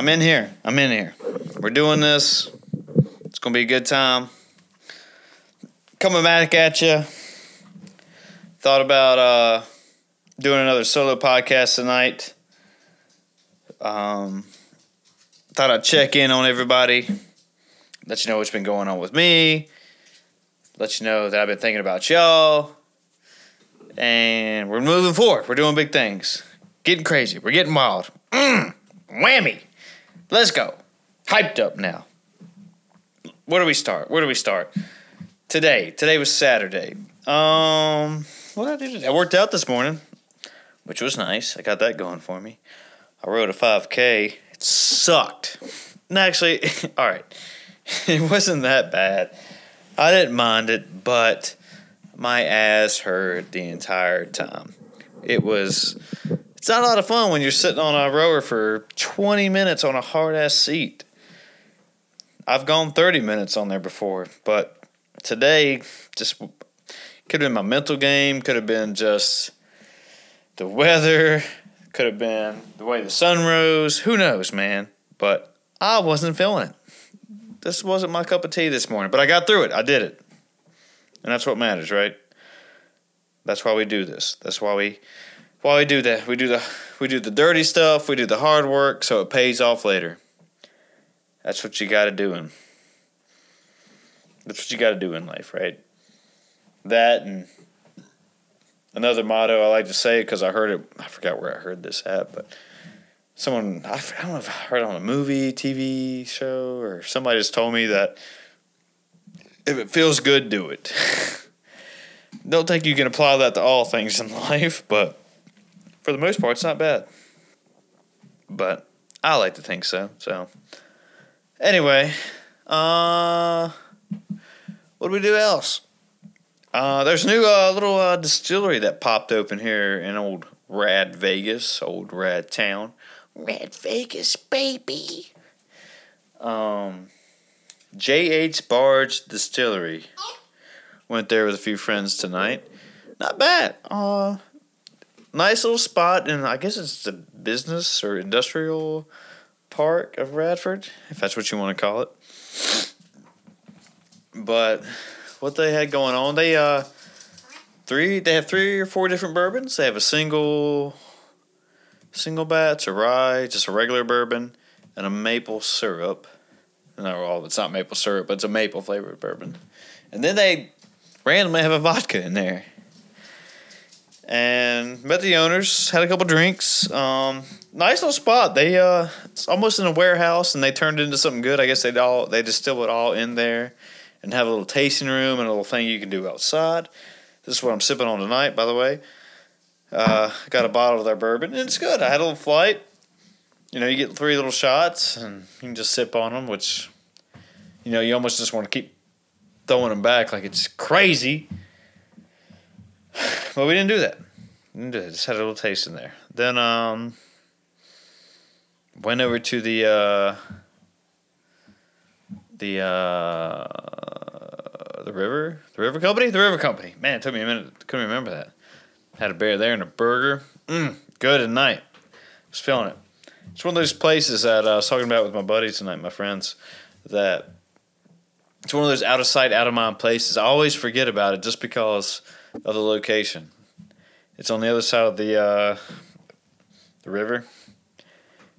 I'm in here. I'm in here. We're doing this. It's gonna be a good time. Coming back at you. Thought about uh, doing another solo podcast tonight. Um, thought I'd check in on everybody, let you know what's been going on with me, let you know that I've been thinking about y'all, and we're moving forward. We're doing big things, getting crazy. We're getting wild. Mm, whammy. Let's go. Hyped up now. Where do we start? Where do we start? Today. Today was Saturday. Um, what did I do today? I worked out this morning, which was nice. I got that going for me. I rode a 5K. It sucked. And actually, all right, it wasn't that bad. I didn't mind it, but my ass hurt the entire time. It was. It's not a lot of fun when you're sitting on a rower for 20 minutes on a hard ass seat. I've gone 30 minutes on there before, but today just could have been my mental game, could have been just the weather, could have been the way the sun rose. Who knows, man? But I wasn't feeling it. This wasn't my cup of tea this morning, but I got through it. I did it. And that's what matters, right? That's why we do this. That's why we why we do that. We do the we do the dirty stuff, we do the hard work so it pays off later. That's what you got to do in. That's what you got to do in life, right? That and another motto I like to say because I heard it. I forgot where I heard this at, but someone I, I don't know if I heard it on a movie, TV show, or somebody just told me that if it feels good, do it. don't think you can apply that to all things in life, but for the most part, it's not bad. But I like to think so. So anyway, uh, what do we do else? Uh, there's a new uh, little uh, distillery that popped open here in old Rad Vegas, old Rad Town. Rad Vegas, baby. Um, J.H. Barge Distillery. Went there with a few friends tonight. Not bad. Uh, nice little spot, and I guess it's the business or industrial park of Radford, if that's what you want to call it. But what they had going on, they uh three they have three or four different bourbons. They have a single single batch, a rye, just a regular bourbon, and a maple syrup. No, well, it's not maple syrup, but it's a maple flavored bourbon. And then they randomly have a vodka in there. And met the owners, had a couple drinks. Um, nice little spot. They uh, it's almost in a warehouse, and they turned it into something good. I guess they all they distill it all in there, and have a little tasting room and a little thing you can do outside. This is what I'm sipping on tonight, by the way. Uh, got a bottle of their bourbon, and it's good. I had a little flight. You know, you get three little shots, and you can just sip on them, which, you know, you almost just want to keep throwing them back like it's crazy. But we didn't do that. We didn't do that. Just had a little taste in there. Then um, went over to the uh, the uh, the river, the river company, the river company. Man, it took me a minute. Couldn't remember that. Had a beer there and a burger. Mm, good at night. Was feeling it. It's one of those places that uh, I was talking about with my buddies tonight, my friends. That it's one of those out of sight, out of mind places. I always forget about it just because of the location. It's on the other side of the uh, the river,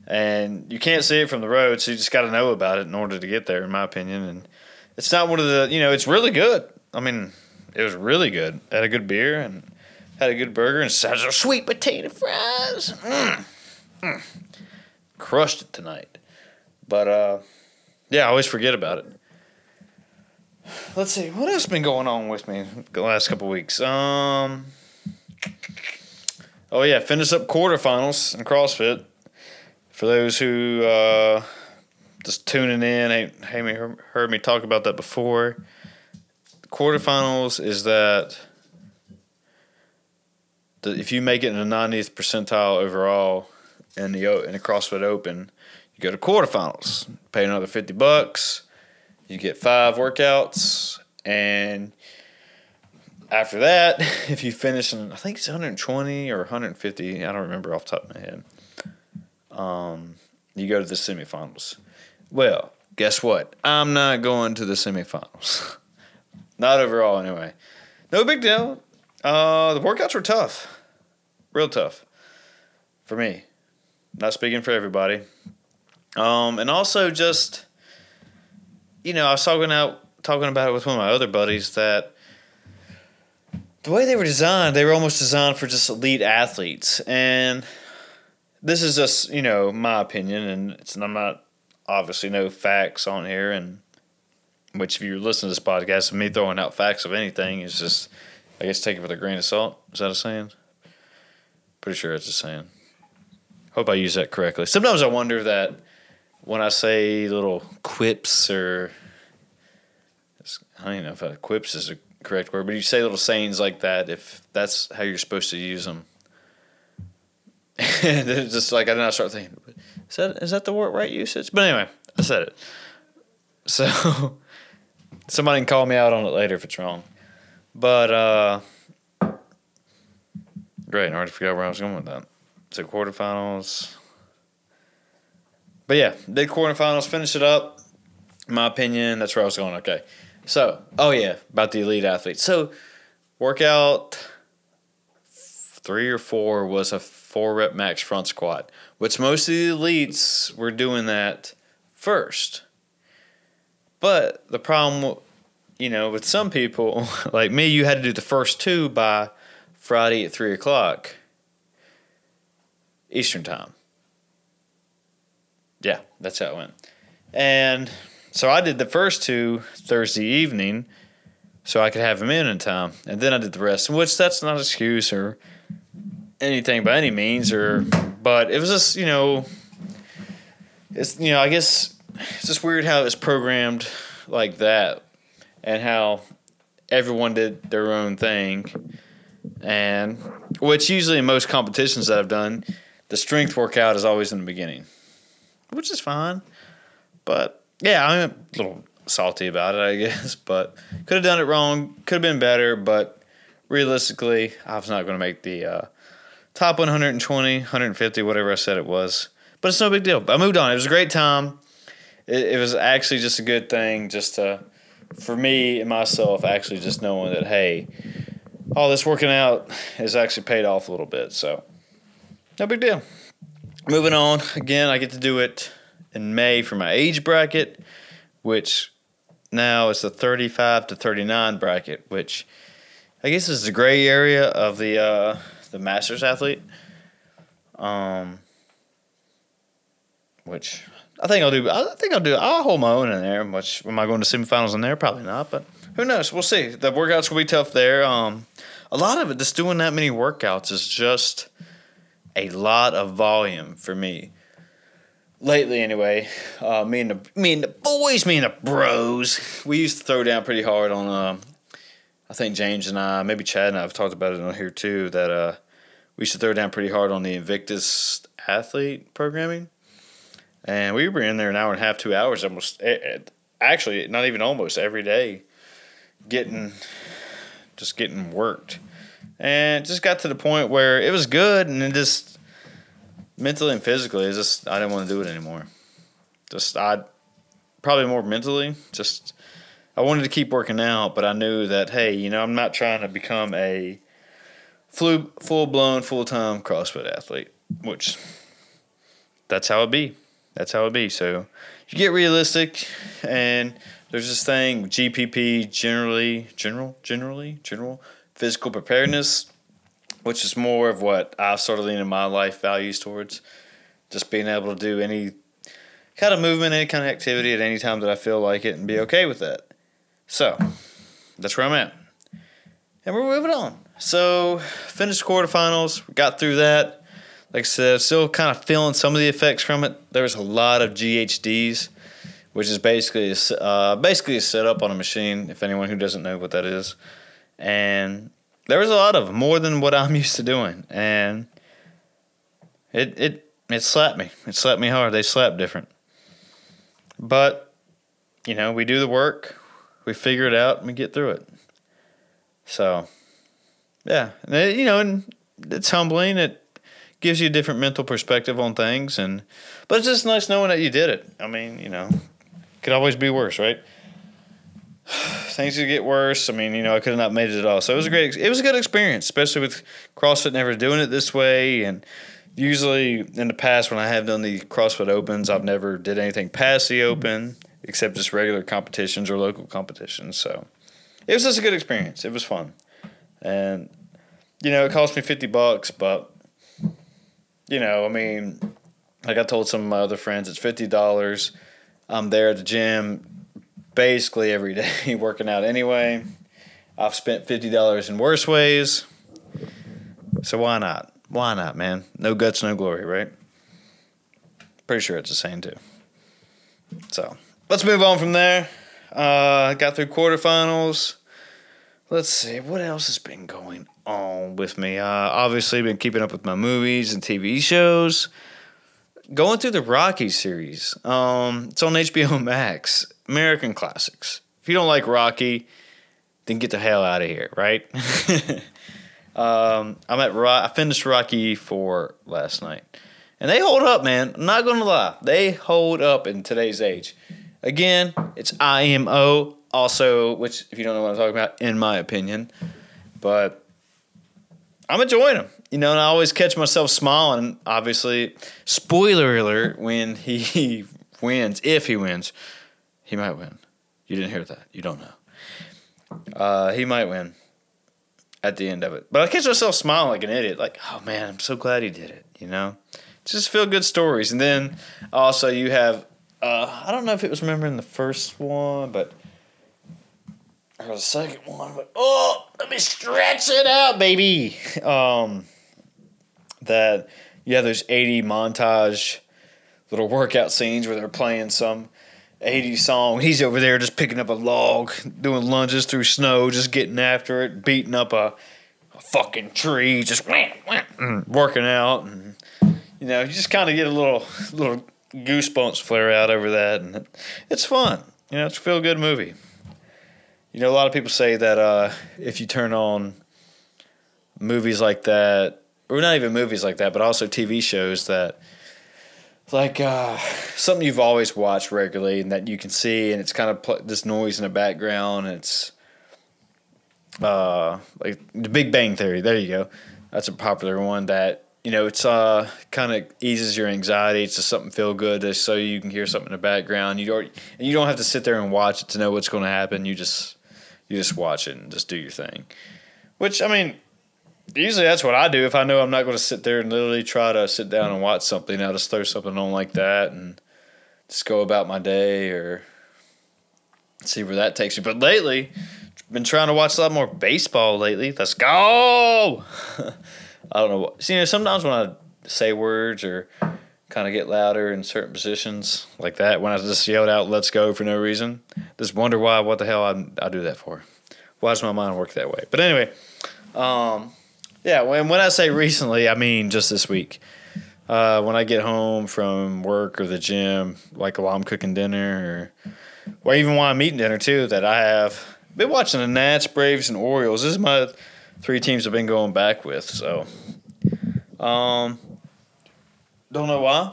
and you can't see it from the road, so you just got to know about it in order to get there, in my opinion. And it's not one of the you know, it's really good. I mean, it was really good. Had a good beer and had a good burger and some sweet potato fries. Mm. Mm. Crushed it tonight, but uh, yeah, I always forget about it let's see what else has been going on with me the last couple weeks. Um, oh yeah, finish up quarterfinals in CrossFit. For those who uh, just tuning in, ain't hey heard me talk about that before. Quarterfinals is that if you make it in the 90th percentile overall in the in the CrossFit Open, you go to quarterfinals. Pay another fifty bucks you get five workouts, and after that, if you finish in, I think it's 120 or 150, I don't remember off the top of my head. Um, you go to the semifinals. Well, guess what? I'm not going to the semifinals. not overall, anyway. No big deal. Uh, the workouts were tough, real tough for me. Not speaking for everybody. Um, and also just, you know, I was talking out talking about it with one of my other buddies that the way they were designed, they were almost designed for just elite athletes. And this is just, you know, my opinion, and it's I'm not obviously no facts on here, and which if you're listening to this podcast, me throwing out facts of anything is just, I guess, take it with a grain of salt. Is that a saying? Pretty sure it's a saying. Hope I use that correctly. Sometimes I wonder that when I say little quips or I don't even know if quips is a correct word, but you say little sayings like that if that's how you're supposed to use them. and it's just like I did not start thinking, is that is that the word right usage? But anyway, I said it. So somebody can call me out on it later if it's wrong. But uh great, I already forgot where I was going with that. So quarterfinals. But yeah, did quarterfinals, finish it up. My opinion, that's where I was going. Okay. So, oh yeah, about the elite athletes. So, workout three or four was a four rep max front squat, which most of the elites were doing that first. But the problem, you know, with some people like me, you had to do the first two by Friday at three o'clock Eastern time. Yeah, that's how it went. And so I did the first two Thursday evening so I could have them in in time. And then I did the rest, which that's not an excuse or anything by any means or but it was just, you know, it's you know, I guess it's just weird how it's programmed like that and how everyone did their own thing. And which usually in most competitions that I've done, the strength workout is always in the beginning, which is fine. But yeah, I'm a little salty about it, I guess, but could have done it wrong. Could have been better, but realistically, I was not going to make the uh, top 120, 150, whatever I said it was. But it's no big deal. I moved on. It was a great time. It, it was actually just a good thing, just to, for me and myself, actually just knowing that hey, all this working out has actually paid off a little bit. So, no big deal. Moving on. Again, I get to do it in May for my age bracket, which now is the 35 to 39 bracket, which I guess is the gray area of the uh, the masters athlete. Um, which I think I'll do. I think I'll do. I'll hold my own in there. Much am I going to semifinals in there? Probably not, but who knows? We'll see. The workouts will be tough there. Um, a lot of it, just doing that many workouts, is just a lot of volume for me lately anyway, uh, me and the me and the boys, me and the bros, we used to throw down pretty hard on. Uh, I think James and I, maybe Chad and I have talked about it on here too. That uh, we used to throw down pretty hard on the Invictus athlete programming, and we were in there an hour and a half, two hours, almost. Eh, eh, actually, not even almost every day, getting just getting worked, and it just got to the point where it was good, and it just mentally and physically, it's just I didn't want to do it anymore. Just I probably more mentally, just I wanted to keep working out, but I knew that hey, you know, I'm not trying to become a full full blown full time CrossFit athlete, which that's how it be. That's how it be. So you get realistic, and there's this thing GPP generally general generally general physical preparedness which is more of what I've started leaning my life values towards. Just being able to do any kind of movement, any kind of activity at any time that I feel like it and be okay with that. So that's where I'm at. And we're moving on. So finished quarterfinals, got through that. Like I said, still kind of feeling some of the effects from it. There was a lot of GHDs, which is basically a, uh, basically a setup on a machine. If anyone who doesn't know what that is, and there was a lot of more than what I'm used to doing, and it it it slapped me. It slapped me hard. They slapped different, but you know we do the work, we figure it out, and we get through it. So, yeah, you know, and it's humbling. It gives you a different mental perspective on things, and but it's just nice knowing that you did it. I mean, you know, could always be worse, right? Things could get worse. I mean, you know, I could have not made it at all. So it was a great, it was a good experience, especially with CrossFit never doing it this way. And usually in the past, when I have done the CrossFit Opens, I've never did anything past the mm-hmm. Open except just regular competitions or local competitions. So it was just a good experience. It was fun, and you know, it cost me fifty bucks, but you know, I mean, like I told some of my other friends, it's fifty dollars. I'm there at the gym basically every day working out anyway. I've spent fifty dollars in worse ways. So why not? Why not, man? No guts, no glory, right? Pretty sure it's the same too. So let's move on from there. Uh, got through quarterfinals. Let's see what else has been going on with me. Uh, obviously, been keeping up with my movies and TV shows. Going through the Rocky series. Um, it's on HBO Max. American classics. If you don't like Rocky, then get the hell out of here, right? um, I'm at Ro- I finished Rocky four last night, and they hold up, man. I'm not gonna lie, they hold up in today's age. Again, it's IMO, also, which if you don't know what I'm talking about, in my opinion, but I'm enjoying them. You know, and I always catch myself smiling. Obviously, spoiler alert when he wins, if he wins, he might win. You didn't hear that. You don't know. Uh, he might win at the end of it. But I catch myself smiling like an idiot, like, oh man, I'm so glad he did it. You know, just feel good stories. And then also you have, uh, I don't know if it was remembering the first one, but or the second one, but oh, let me stretch it out, baby. Um, that yeah, there's 80 montage little workout scenes where they're playing some 80s song. He's over there just picking up a log, doing lunges through snow, just getting after it, beating up a, a fucking tree, just wham, wham, working out. And, you know, you just kind of get a little little goosebumps flare out over that. And it's fun. You know, it's a feel good movie. You know, a lot of people say that uh, if you turn on movies like that, or not even movies like that, but also TV shows that like uh, something you've always watched regularly and that you can see, and it's kind of pl- this noise in the background. It's uh, like the Big Bang Theory. There you go. That's a popular one that you know it's uh kind of eases your anxiety. It's just something feel good, so you can hear something in the background. You don't and you don't have to sit there and watch it to know what's going to happen. You just you just watch it and just do your thing. Which I mean, usually that's what I do. If I know I'm not going to sit there and literally try to sit down and watch something, I'll just throw something on like that and just go about my day or see where that takes me. But lately, been trying to watch a lot more baseball lately. Let's go. I don't know. What, see, you know, sometimes when I say words or kind of get louder in certain positions like that, when I just yelled out "Let's go" for no reason, just wonder why. What the hell I I do that for? Why does my mind work that way? But anyway, um, yeah, when when I say recently, I mean just this week. Uh, when I get home from work or the gym, like while I'm cooking dinner, or or even while I'm eating dinner too, that I have been watching the Nats, Braves, and Orioles. This is my three teams I've been going back with. So, um, don't know why,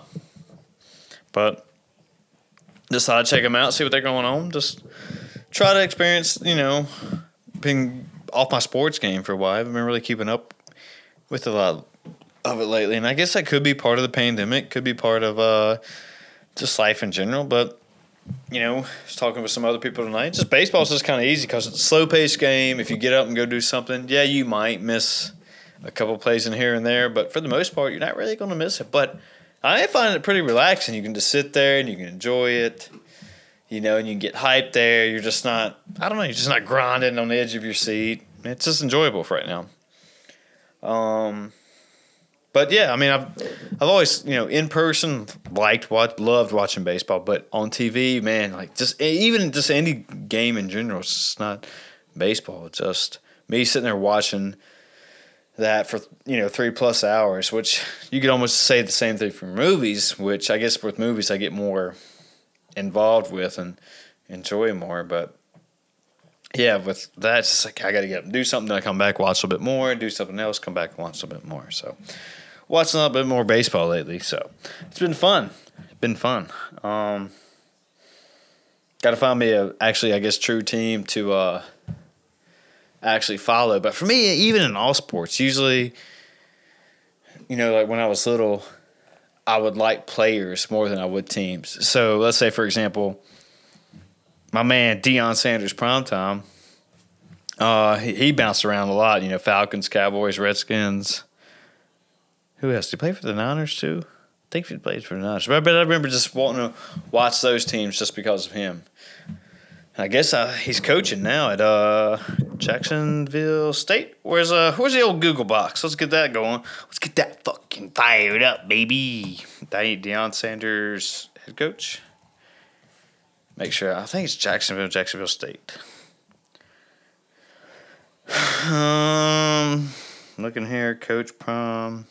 but thought I'd check them out, see what they're going on. Just try to experience, you know, being off my sports game for a while. I haven't been really keeping up with a lot of it lately, and I guess that could be part of the pandemic, could be part of uh, just life in general. But you know, just talking with some other people tonight, just baseball's just kind of easy because it's a slow paced game. If you get up and go do something, yeah, you might miss a couple plays in here and there, but for the most part, you're not really going to miss it. But I find it pretty relaxing. You can just sit there and you can enjoy it, you know, and you can get hyped there. You're just not, I don't know, you're just not grinding on the edge of your seat. It's just enjoyable for right now. Um, but yeah, I mean, I've I've always you know in person liked what loved watching baseball, but on TV, man, like just even just any game in general, it's just not baseball. It's just me sitting there watching that for you know three plus hours, which you could almost say the same thing for movies. Which I guess with movies I get more involved with and enjoy more, but yeah, with that, it's like I got to get do something. Then I come back, watch a little bit more, do something else, come back watch a little bit more. So watching a little bit more baseball lately. So it's been fun. Been fun. Um, Got to find me a actually, I guess, true team to uh, actually follow. But for me, even in all sports, usually, you know, like when I was little, I would like players more than I would teams. So let's say, for example, my man Deion Sanders, prime time. Uh, he, he bounced around a lot. You know, Falcons, Cowboys, Redskins. Who else? Did he play for the Niners too? I think he played for the Niners. But I remember just wanting to watch those teams just because of him. I guess uh, he's coaching now at uh, Jacksonville State. Where's uh where's the old Google box? Let's get that going. Let's get that fucking fired up, baby. Deion Sanders head coach. Make sure I think it's Jacksonville, Jacksonville State. Um, looking here, Coach Prime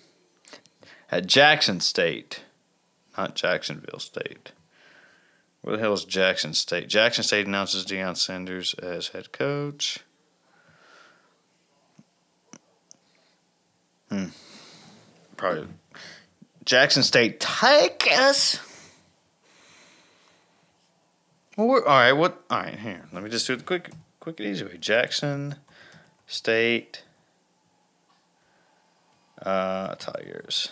at Jackson State, not Jacksonville State. Where the hell is Jackson State? Jackson State announces Deion Sanders as head coach. Hmm. Probably Jackson State Tigers. Well, all right. What? All right. Here, let me just do it quick, quick and easy way. Jackson State uh, Tigers.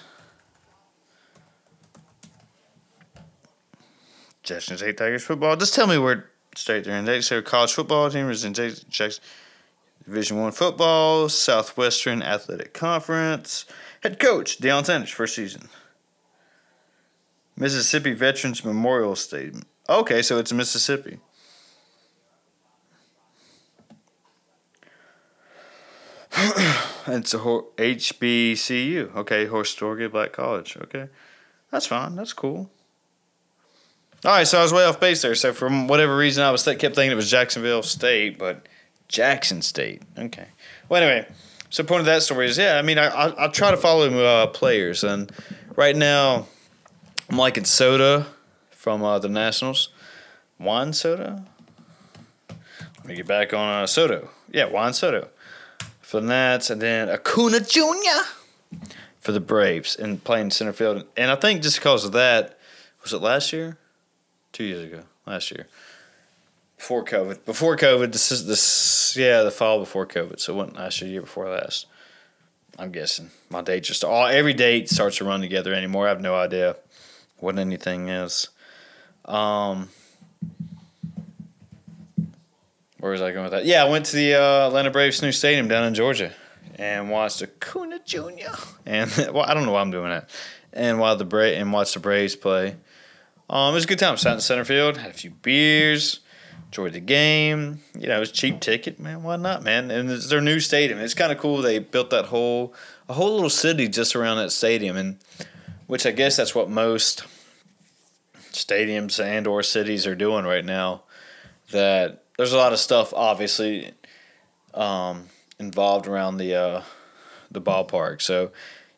Jackson State Tigers football. Just tell me where state they're in. They say college football team is in Jackson Division One football, Southwestern Athletic Conference. Head coach Deion Sanders first season. Mississippi Veterans Memorial Stadium. Okay, so it's Mississippi. it's a HBCU. Okay, Historically Black College. Okay, that's fine. That's cool. All right, so I was way off base there. So for whatever reason, I was th- kept thinking it was Jacksonville State, but Jackson State. Okay. Well, anyway, so point of that story is, yeah, I mean, I I, I try to follow uh, players, and right now, I'm liking Soto from uh, the Nationals. Juan Soto. Let me get back on uh, Soto. Yeah, Juan Soto for the Nats, and then Acuna Jr. for the Braves and playing center field. And I think just because of that, was it last year? two years ago, last year, before COVID. Before COVID, this is this yeah, the fall before COVID. So it wasn't last year, year before last. I'm guessing my date just all every date starts to run together anymore. I have no idea what anything is. Um, where was I going with that? Yeah, I went to the uh, Atlanta Braves new stadium down in Georgia and watched Acuna Jr. And well, I don't know why I'm doing that. And while the Bra- and watched the Braves play. Um, it was a good time. Sat in center field, had a few beers, enjoyed the game. You know, it was cheap ticket, man. Why not, man? And it's their new stadium. It's kind of cool. They built that whole a whole little city just around that stadium, and which I guess that's what most stadiums and or cities are doing right now. That there's a lot of stuff, obviously, um, involved around the uh, the ballpark. So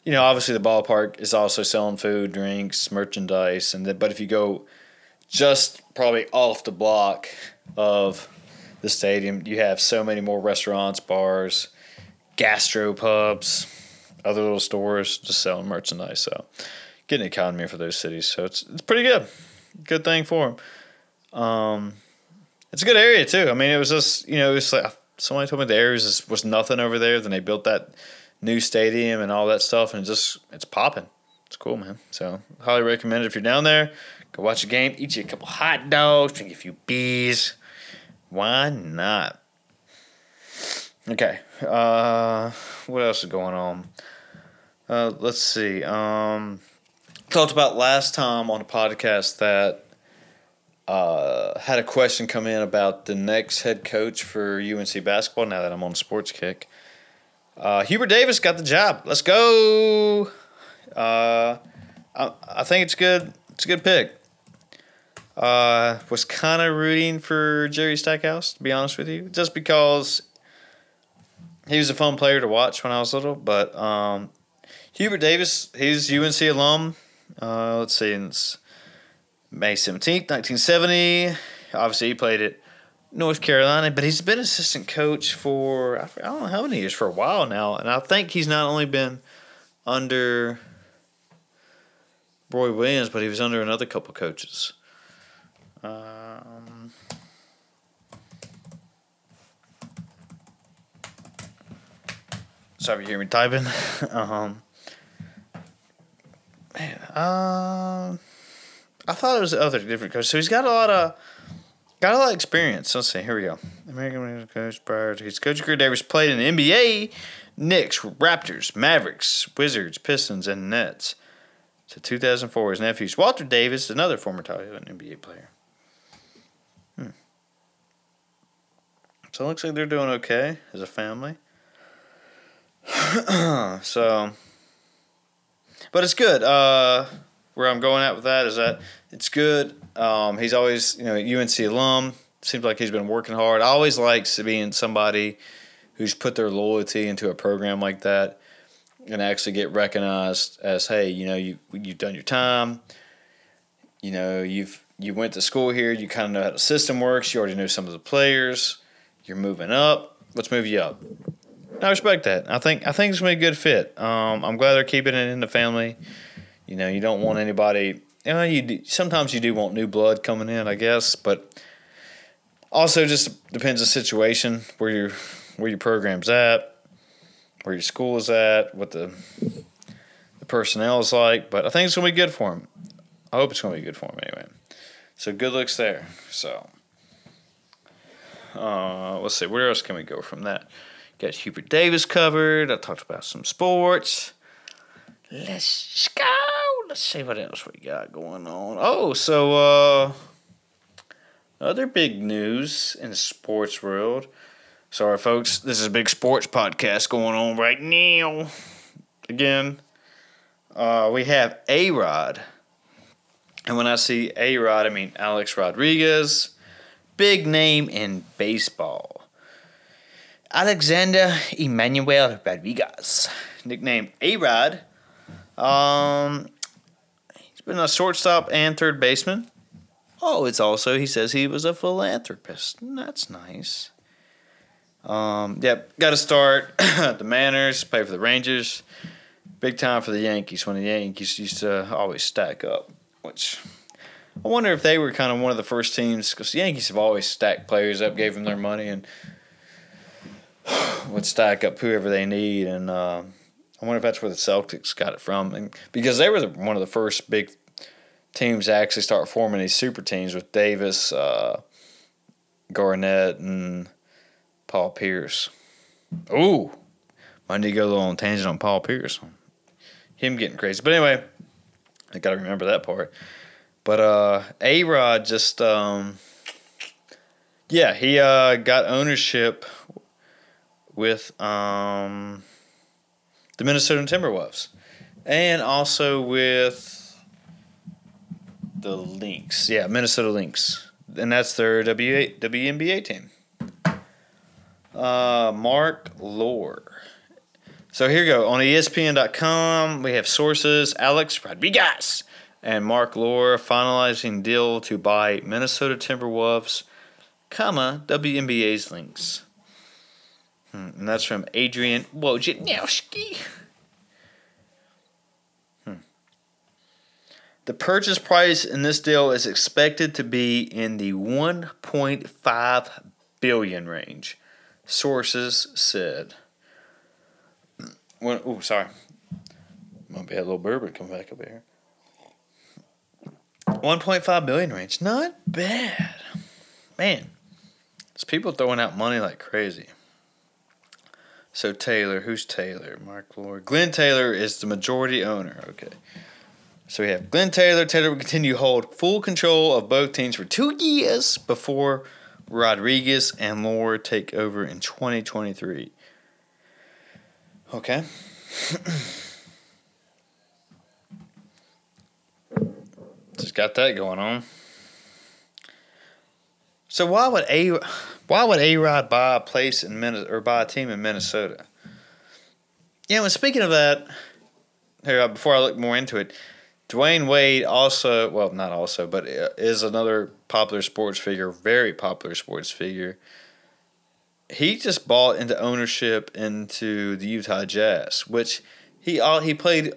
you know, obviously the ballpark is also selling food, drinks, merchandise, and that. But if you go just probably off the block of the stadium, you have so many more restaurants, bars, gastro pubs, other little stores just selling merchandise. So getting an economy for those cities. So it's it's pretty good. Good thing for them. Um, it's a good area too. I mean, it was just you know, it was like somebody told me the area was, was nothing over there. Then they built that new stadium and all that stuff, and just it's popping. It's cool, man. So highly recommend it if you're down there. Go watch a game, eat you a couple hot dogs, drink a few beers. Why not? Okay. Uh, what else is going on? Uh, let's see. Um, talked about last time on a podcast that uh, had a question come in about the next head coach for UNC basketball. Now that I'm on sports kick, uh, Hubert Davis got the job. Let's go. Uh, I, I think it's good. It's a good pick. Uh, was kind of rooting for Jerry Stackhouse, to be honest with you, just because he was a fun player to watch when I was little. But um, Hubert Davis, he's UNC alum. Uh, let's see, it's May 17th, 1970. Obviously, he played it North Carolina, but he's been assistant coach for I don't know how many years for a while now, and I think he's not only been under Roy Williams, but he was under another couple coaches. Um, sorry, you hear me typing. um, man, um, I thought it was other different coaches. So he's got a lot of got a lot of experience. Let's see. Here we go. American coach prior to his coaching career, Davis played in the NBA, Knicks, Raptors, Mavericks, Wizards, Pistons, and Nets. To 2004, his nephews Walter Davis, another former title NBA player. Hmm. So it looks like they're doing okay as a family. so, but it's good. Uh, where I'm going at with that is that it's good. Um, he's always, you know, UNC alum. Seems like he's been working hard. I always likes being somebody who's put their loyalty into a program like that and actually get recognized as, hey, you know, you you've done your time. You know, you've you went to school here. You kind of know how the system works. You already know some of the players. You're moving up. Let's move you up. I respect that. I think I think it's gonna be a good fit. Um, I'm glad they're keeping it in the family. You know, you don't want anybody. You know, you do, sometimes you do want new blood coming in, I guess, but also just depends the situation where your where your program's at, where your school is at, what the the personnel is like. But I think it's gonna be good for him. I hope it's gonna be good for him anyway. So good looks there. So uh, let's see, where else can we go from that? Got Hubert Davis covered. I talked about some sports. Let's go. Let's see what else we got going on. Oh, so uh, other big news in the sports world. Sorry, folks. This is a big sports podcast going on right now. Again, uh, we have A Rod. And when I see A Rod, I mean Alex Rodriguez, big name in baseball. Alexander Emmanuel Rodriguez, nicknamed A Rod. Um, he's been a shortstop and third baseman. Oh, it's also, he says he was a philanthropist. That's nice. Um, yep, got to start the Mariners, play for the Rangers. Big time for the Yankees when the Yankees used to always stack up, which I wonder if they were kind of one of the first teams because the Yankees have always stacked players up, gave them their money, and would stack up whoever they need. And uh, I wonder if that's where the Celtics got it from, and because they were the, one of the first big teams to actually start forming these super teams with Davis, uh, Garnett, and Paul Pierce. Ooh, I need to go a little on tangent on Paul Pierce. Him getting crazy, but anyway, I got to remember that part. But uh, A Rod just, um, yeah, he uh, got ownership with um, the Minnesota Timberwolves and also with the Lynx. Yeah, Minnesota Lynx. And that's their WA, WNBA team. Uh, Mark Lore. So here you go. On ESPN.com, we have sources Alex Rodriguez and Mark Lore finalizing deal to buy Minnesota Timberwolves, comma, WNBA's Lynx. Hmm, and that's from Adrian Wojnarowski. Hmm. The purchase price in this deal is expected to be in the 1.5 billion range, sources said. When, oh, sorry. Might be a little bourbon come back up here. 1.5 billion range. Not bad. Man, there's people throwing out money like crazy. So Taylor, who's Taylor? Mark Lore. Glenn Taylor is the majority owner. Okay. So we have Glenn Taylor. Taylor will continue to hold full control of both teams for two years before Rodriguez and Lore take over in 2023. Okay. Just got that going on. So why would a why would a Rod buy a place in Minnesota or buy a team in Minnesota? Yeah, well, speaking of that, here uh, before I look more into it, Dwyane Wade also well not also but uh, is another popular sports figure, very popular sports figure. He just bought into ownership into the Utah Jazz, which he all he played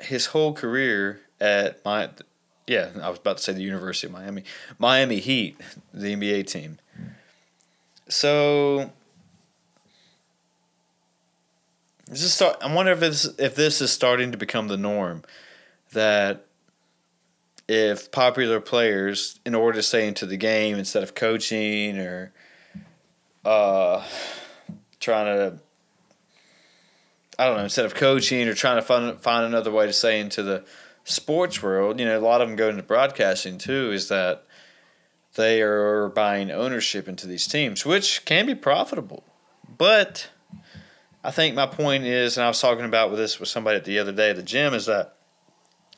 his whole career at my yeah, I was about to say the University of Miami. Miami Heat, the NBA team. So is this start, I wonder if this if this is starting to become the norm that if popular players, in order to stay into the game, instead of coaching or uh, trying to, I don't know, instead of coaching or trying to find find another way to stay into the sports world, you know, a lot of them go into broadcasting too. Is that they are buying ownership into these teams, which can be profitable, but I think my point is, and I was talking about with this with somebody the other day at the gym, is that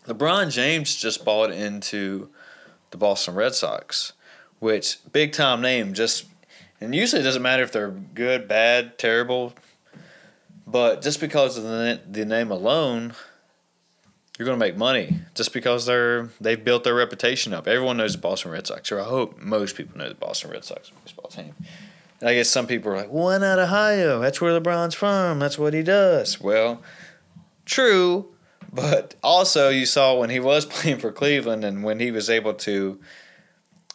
LeBron James just bought into the Boston Red Sox, which big time name just and usually it doesn't matter if they're good, bad, terrible, but just because of the the name alone, you're going to make money just because they're they've built their reputation up. Everyone knows the Boston Red Sox, or I hope most people know the Boston Red Sox baseball team. And I guess some people are like, "One out of Ohio. That's where LeBron's from. That's what he does." Well, true, but also, you saw when he was playing for Cleveland and when he was able to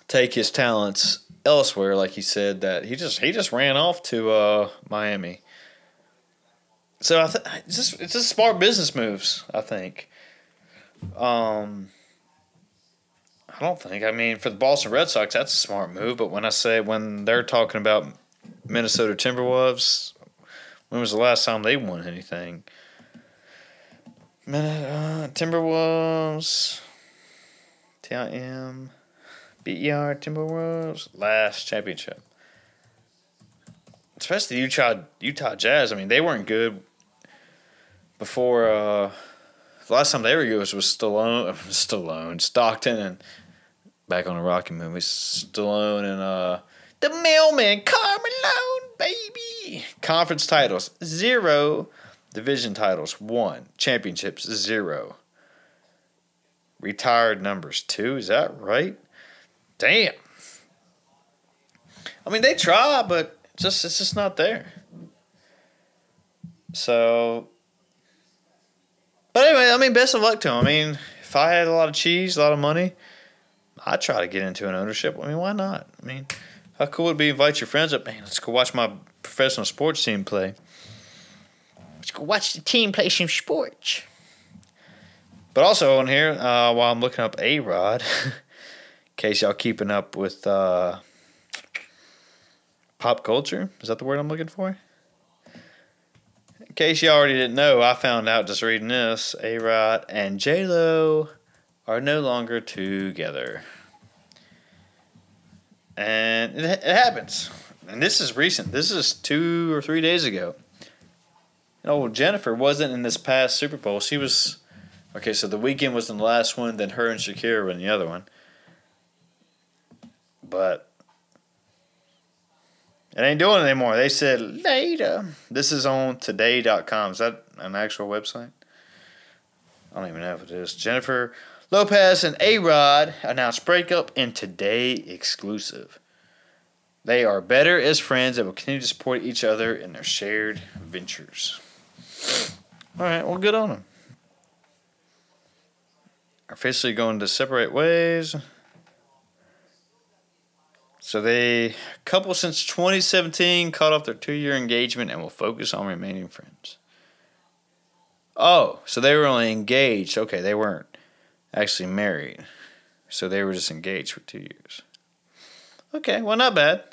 take his talents elsewhere, like he said, that he just he just ran off to uh, Miami. So I think it's just it's just smart business moves. I think. Um, I don't think. I mean, for the Boston Red Sox, that's a smart move. But when I say when they're talking about Minnesota Timberwolves, when was the last time they won anything? Uh, Timberwolves. TIM. BER Timberwolves. Last championship. Especially the Utah Utah Jazz. I mean, they weren't good before. Uh, the last time they were good was, Stallone, Stallone, Stockton, and back on the Rocky movies, Stallone and uh, the Mailman, Carmelo, baby. Conference titles zero Division titles, one. Championships, zero. Retired numbers, two. Is that right? Damn. I mean, they try, but just it's just not there. So, but anyway, I mean, best of luck to him. I mean, if I had a lot of cheese, a lot of money, I'd try to get into an ownership. I mean, why not? I mean, how cool would it be invite your friends up? Man, let's go watch my professional sports team play. Let's go watch the team play some sports. But also on here, uh, while I'm looking up A Rod, in case y'all keeping up with uh, pop culture, is that the word I'm looking for? Case you already didn't know, I found out just reading this A Rod and J Lo are no longer together. And it, it happens. And this is recent. This is two or three days ago. Oh, Jennifer wasn't in this past Super Bowl. She was okay. So the Weeknd was in the last one. Then her and Shakira were in the other one. But it ain't doing it anymore. They said later. This is on today.com. Is that an actual website? I don't even know if it is. Jennifer Lopez and A Rod announced breakup in Today exclusive. They are better as friends and will continue to support each other in their shared ventures. All right, well, good on them. Officially going to separate ways. So they couple since 2017 cut off their two-year engagement and will focus on remaining friends. Oh, so they were only engaged. Okay, they weren't actually married. So they were just engaged for two years. Okay, well, not bad.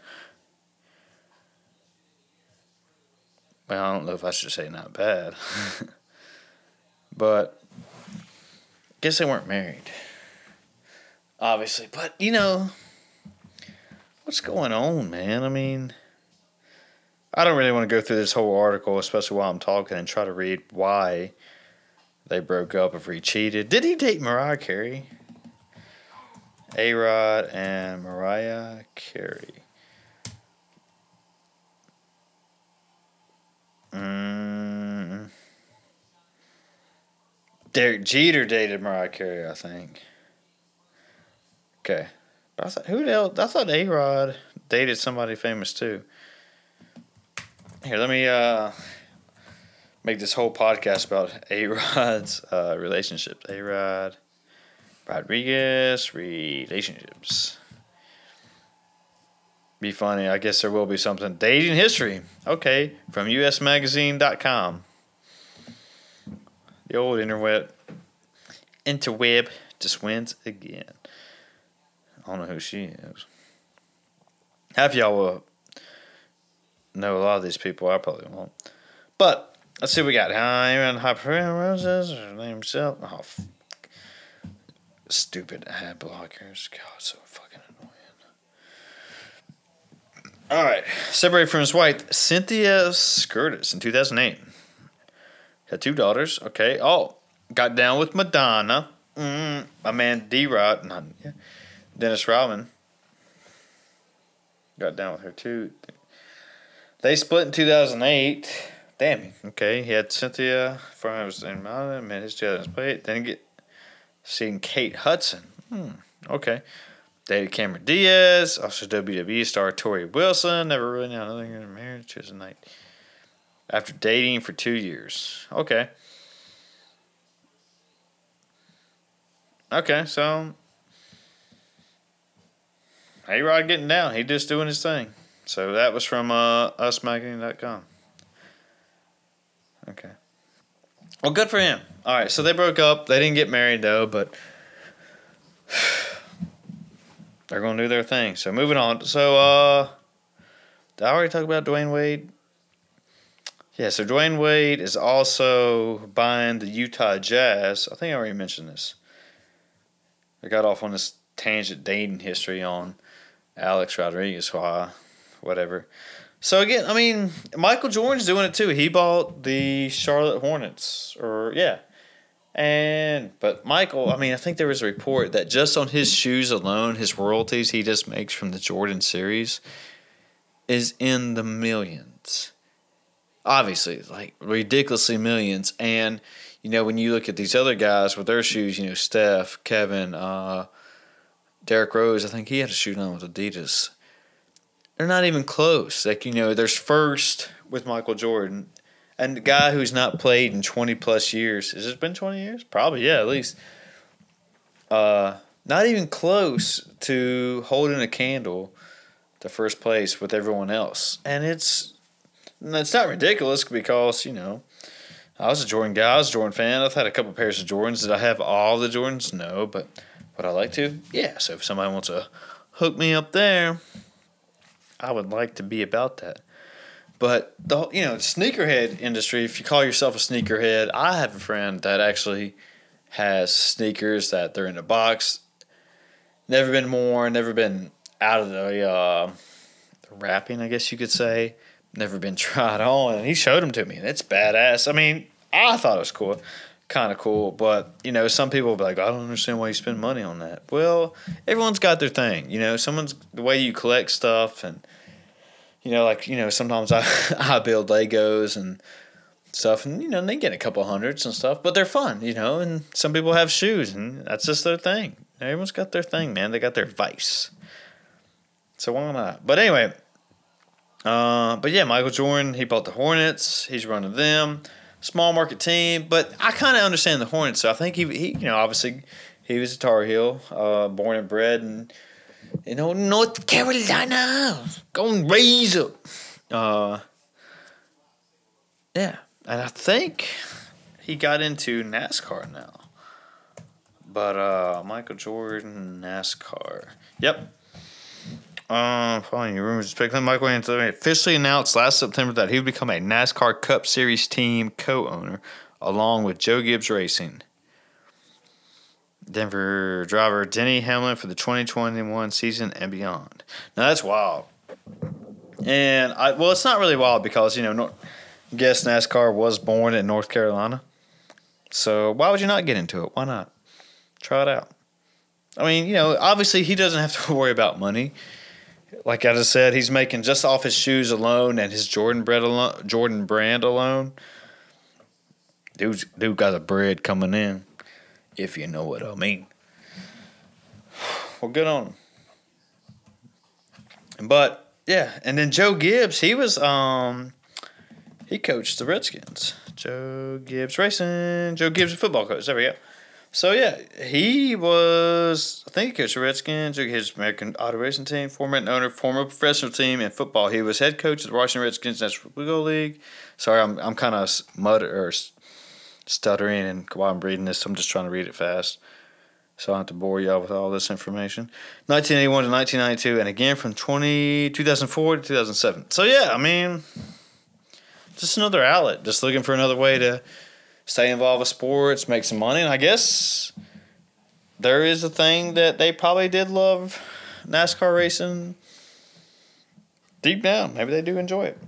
Well, I don't know if I should say not bad. but I guess they weren't married. Obviously. But, you know, what's going on, man? I mean, I don't really want to go through this whole article, especially while I'm talking, and try to read why they broke up, if he cheated. Did he date Mariah Carey? A Rod and Mariah Carey. Mm. Derek Jeter dated Mariah Carey, I think. Okay. I thought, who the hell? I thought A Rod dated somebody famous too. Here, let me uh, make this whole podcast about A Rod's uh, relationships. A Rod Rodriguez relationships. Be funny. I guess there will be something. Dating history. Okay. From usmagazine.com. The old interweb. Interweb just wins again. I don't know who she is. Half y'all will know a lot of these people. I probably won't. But let's see what we got. Aaron Hyper Roses, her name himself. Oh, f- stupid ad blockers. God, so fucking annoying. All right. Separated from his wife, Cynthia Scurtis in 2008. Had two daughters. Okay. Oh, got down with Madonna. Mm, my man D Rod, not yeah. Dennis Rodman. Got down with her too. They split in 2008. Damn. Okay. He had Cynthia from his in Mountain, met his two plate. Then get seen Kate Hudson. Hmm. Okay. Dated Cameron Diaz, also WWE star Torrie Wilson. Never really knew nothing in marriage. She was a night. After dating for two years. Okay. Okay, so Hey Rod getting down. He just doing his thing. So that was from uh, usmagazine.com. Okay. Well, good for him. All right, so they broke up. They didn't get married though, but they're going to do their thing. So moving on. So uh did I already talk about Dwyane Wade? Yeah, so Dwyane Wade is also buying the Utah Jazz. I think I already mentioned this. I got off on this tangent dating history on Alex Rodriguez, why, whatever. So again, I mean, Michael Jordan's doing it too. He bought the Charlotte Hornets, or yeah, and but Michael, I mean, I think there was a report that just on his shoes alone, his royalties he just makes from the Jordan series is in the millions. Obviously, like ridiculously millions, and you know when you look at these other guys with their shoes, you know Steph, Kevin, uh, Derrick Rose, I think he had a shoe on with Adidas. They're not even close. Like, you know, there's first with Michael Jordan. And the guy who's not played in 20 plus years. Has it been 20 years? Probably, yeah, at least. Uh, not even close to holding a candle to first place with everyone else. And it's it's not ridiculous because, you know, I was a Jordan guy, I was a Jordan fan. I've had a couple pairs of Jordans. Did I have all the Jordans? No, but would I like to? Yeah. So if somebody wants to hook me up there, I would like to be about that. But the you know sneakerhead industry, if you call yourself a sneakerhead, I have a friend that actually has sneakers that they're in a box, never been worn, never been out of the, uh, the wrapping, I guess you could say, never been tried on, and he showed them to me, and it's badass. I mean, I thought it was cool kind of cool. But you know, some people will be like, I don't understand why you spend money on that. Well, everyone's got their thing. You know, someone's the way you collect stuff, and you know, like you know, sometimes I I build Legos and stuff, and you know, they get a couple hundreds and stuff, but they're fun. You know, and some people have shoes, and that's just their thing. Everyone's got their thing, man. They got their vice. So why not? But anyway. Uh, but yeah, Michael Jordan, he bought the Hornets. He's running them small market team, but I kind of understand the Hornets. So I think he, he, you know, obviously he was a Tar Heel, uh, born and bred in, you know, North Carolina, going raise up. Uh, yeah, and I think he got into NASCAR now. But uh, Michael Jordan, NASCAR. Yep. Uh, following rumors, speculating Michael Anthony officially announced last September that he would become a NASCAR Cup Series team co-owner, along with Joe Gibbs Racing. Denver driver Denny Hamlin for the 2021 season and beyond. Now that's wild. And I well, it's not really wild because you know, North, guess NASCAR was born in North Carolina. So why would you not get into it? Why not? Try it out. I mean, you know, obviously he doesn't have to worry about money like I just said, he's making just off his shoes alone and his Jordan bread alone, Jordan brand alone. Dude, dude got a bread coming in, if you know what I mean. Well, good on him. But yeah, and then Joe Gibbs, he was um, he coached the Redskins. Joe Gibbs racing. Joe Gibbs, football coach. There we go. So yeah, he was I think he coached the Redskins, his American Auto Racing team, former owner, former professional team in football. He was head coach of the Washington Redskins National Football League. Sorry, I'm I'm kind of mutter or stuttering and while I'm reading this, I'm just trying to read it fast. So I don't have to bore y'all with all this information. 1981 to 1992, and again from 20, 2004 to 2007. So yeah, I mean, just another outlet. Just looking for another way to stay involved with sports, make some money. And I guess there is a thing that they probably did love NASCAR racing deep down. Maybe they do enjoy it.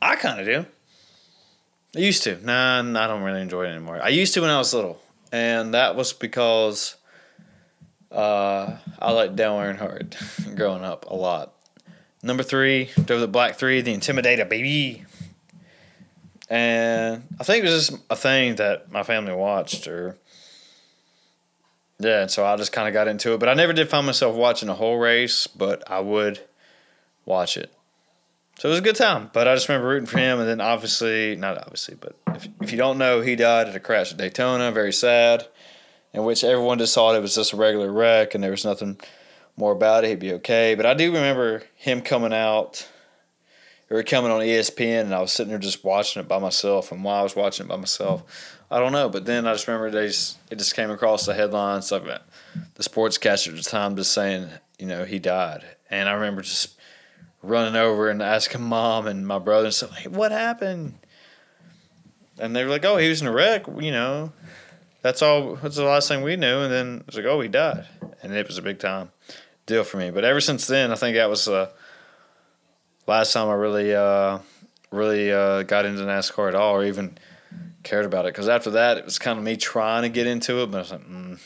I kind of do. I used to. Nah, I don't really enjoy it anymore. I used to when I was little, and that was because uh, I liked Dale Earnhardt growing up a lot. Number three, drove the Black Three, the Intimidator, baby. And I think it was just a thing that my family watched, or yeah, and so I just kind of got into it. But I never did find myself watching a whole race, but I would watch it. So it was a good time. But I just remember rooting for him. And then obviously, not obviously, but if, if you don't know, he died at a crash at Daytona. Very sad. In which everyone just thought it was just a regular wreck and there was nothing more about it. He'd be okay. But I do remember him coming out or coming on ESPN and I was sitting there just watching it by myself. And while I was watching it by myself, I don't know. But then I just remember they just, it just came across the headlines of it. The sportscaster at the time just saying, you know, he died. And I remember just running over and asking mom and my brother and stuff, hey, what happened? And they were like, oh, he was in a wreck, you know. That's all. That's the last thing we knew. And then it was like, oh, he died, and it was a big time deal for me. But ever since then, I think that was uh, last time I really, uh, really uh, got into NASCAR at all, or even cared about it. Because after that, it was kind of me trying to get into it, but I was like, mm,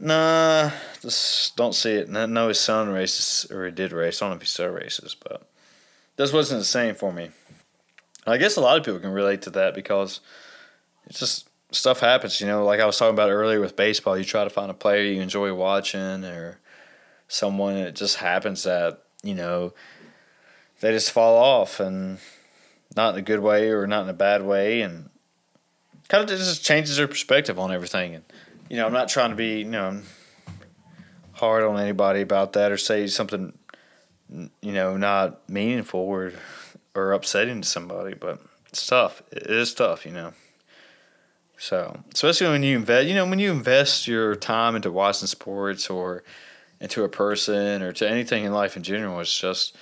Nah, just don't see it. No, his son races, or he did race. I don't know if he still races, but this wasn't the same for me. I guess a lot of people can relate to that because it's just stuff happens. You know, like I was talking about earlier with baseball, you try to find a player you enjoy watching or someone. It just happens that you know they just fall off and not in a good way or not in a bad way, and kind of just changes their perspective on everything. And you know, I'm not trying to be, you know, hard on anybody about that or say something, you know, not meaningful or or upsetting to somebody, but it's tough. It is tough, you know. So, especially when you invest, you know, when you invest your time into watching sports or into a person or to anything in life in general, it's just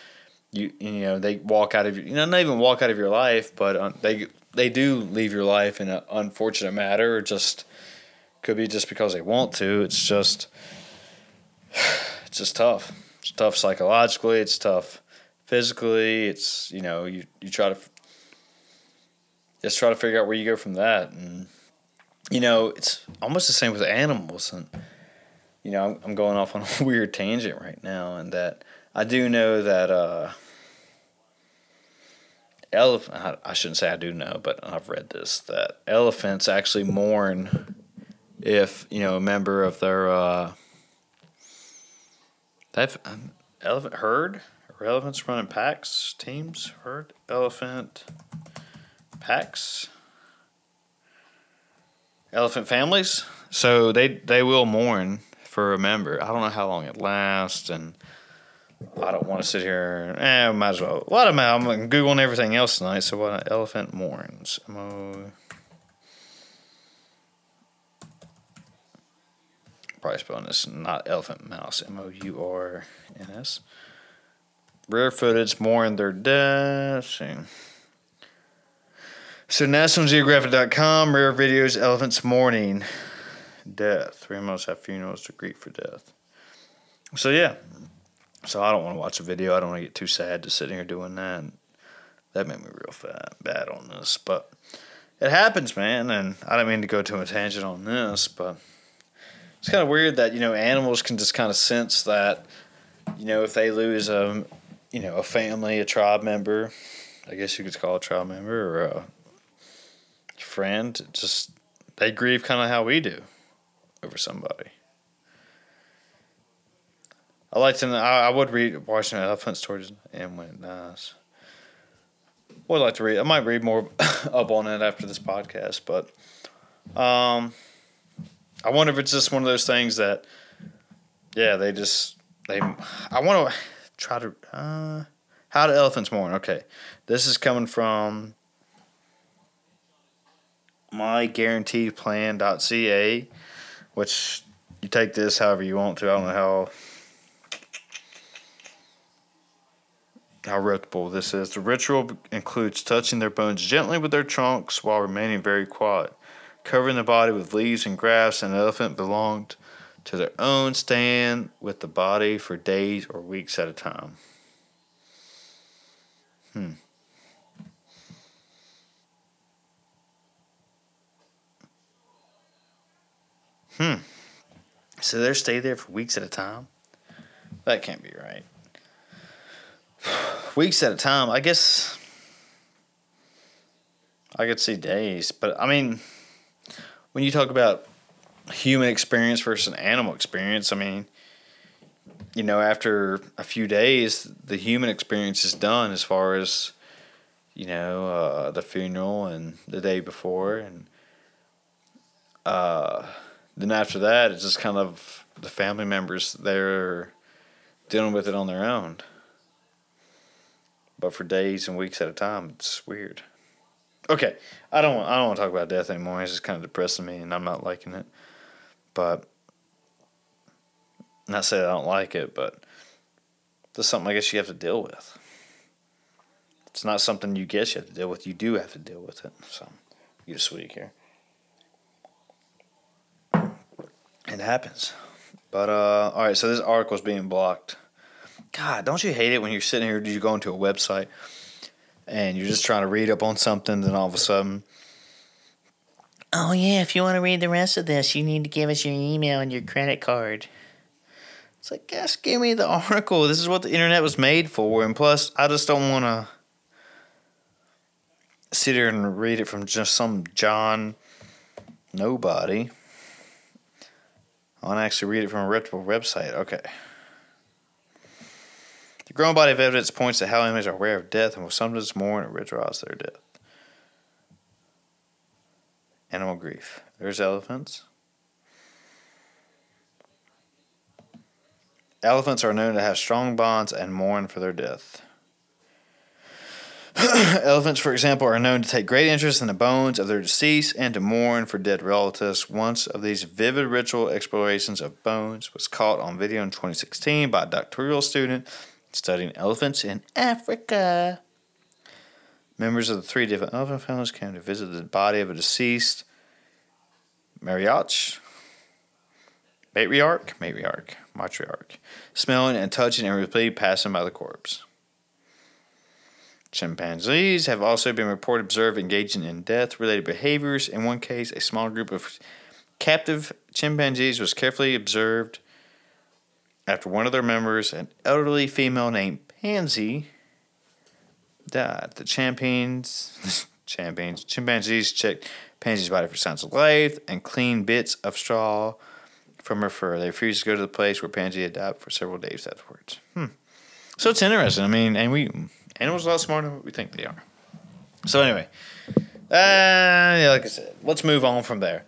you. You know, they walk out of you know, not even walk out of your life, but uh, they they do leave your life in an unfortunate matter or just could be just because they want to. It's just it's just tough. It's tough psychologically. It's tough physically. It's you know you you try to just try to figure out where you go from that, and you know it's almost the same with animals. And you know I'm, I'm going off on a weird tangent right now, and that I do know that. uh elephant I shouldn't say I do know, but I've read this that elephants actually mourn if you know a member of their uh, that um, elephant herd or elephants running packs teams herd elephant packs elephant families. So they they will mourn for a member. I don't know how long it lasts and i don't want to sit here eh, might as well a of i'm googling everything else tonight so what elephant mourns M-O- probably spelling this not elephant mouse, M O U R N S. Rare footage, more in their death. So NationalGeographic.com, rare videos, elephants mourning death. Three most have funerals to greet for death. So yeah. So I don't want to watch a video. I don't want to get too sad to sitting here doing that. That made me real fat, bad on this. But it happens, man. And I don't mean to go to a tangent on this, but it's kind of weird that you know animals can just kind of sense that you know if they lose a you know a family, a tribe member, I guess you could call a tribe member or a friend, just they grieve kind of how we do over somebody. I like to. I, I would read watching elephant stories and Went dies. Would like to read. I might read more up on it after this podcast, but um, I wonder if it's just one of those things that, yeah, they just they. I want to try to. Uh, how do elephants mourn? Okay, this is coming from myguaranteedplan.ca, which you take this however you want to. I don't know how how reputable this is. The ritual includes touching their bones gently with their trunks while remaining very quiet, covering the body with leaves and grass. An elephant belonged to their own stand with the body for days or weeks at a time. Hmm. Hmm. So they stay there for weeks at a time? That can't be right. Weeks at a time, I guess I could see days, but I mean, when you talk about human experience versus animal experience, I mean, you know, after a few days, the human experience is done as far as, you know, uh, the funeral and the day before. And uh, then after that, it's just kind of the family members, they're dealing with it on their own. But for days and weeks at a time, it's weird. Okay, I don't want I don't want to talk about death anymore. It's just kind of depressing me, and I'm not liking it. But not say I don't like it, but that's something I guess you have to deal with. It's not something you guess you have to deal with. You do have to deal with it. So, a sweetie here. It happens. But uh, all right, so this article's being blocked. God, don't you hate it when you're sitting here? Do You go into a website and you're just trying to read up on something, then all of a sudden, oh yeah, if you want to read the rest of this, you need to give us your email and your credit card. It's like, guys, give me the article. This is what the internet was made for, and plus, I just don't want to sit here and read it from just some John nobody. I want to actually read it from a reputable website. Okay. Growing body of evidence points to how animals are aware of death and will sometimes mourn or ritualize their death. Animal grief. There's elephants. Elephants are known to have strong bonds and mourn for their death. Elephants, for example, are known to take great interest in the bones of their deceased and to mourn for dead relatives. Once of these vivid ritual explorations of bones was caught on video in 2016 by a doctoral student studying elephants in Africa. Members of the three different elephant families came to visit the body of a deceased Mariach, matriarch, matriarch, matriarch, smelling and touching and repeatedly passing by the corpse. Chimpanzees have also been reported observed engaging in death related behaviors. In one case, a small group of captive chimpanzees was carefully observed after one of their members, an elderly female named Pansy, died. The chimpanzees, chimpanzees, chimpanzees checked Pansy's body for signs of life and cleaned bits of straw from her fur. They refused to go to the place where Pansy had died for several days afterwards. Hmm. So it's interesting. I mean, and we animals are a lot smarter than what we think they are. So anyway, uh, yeah, like I said, let's move on from there.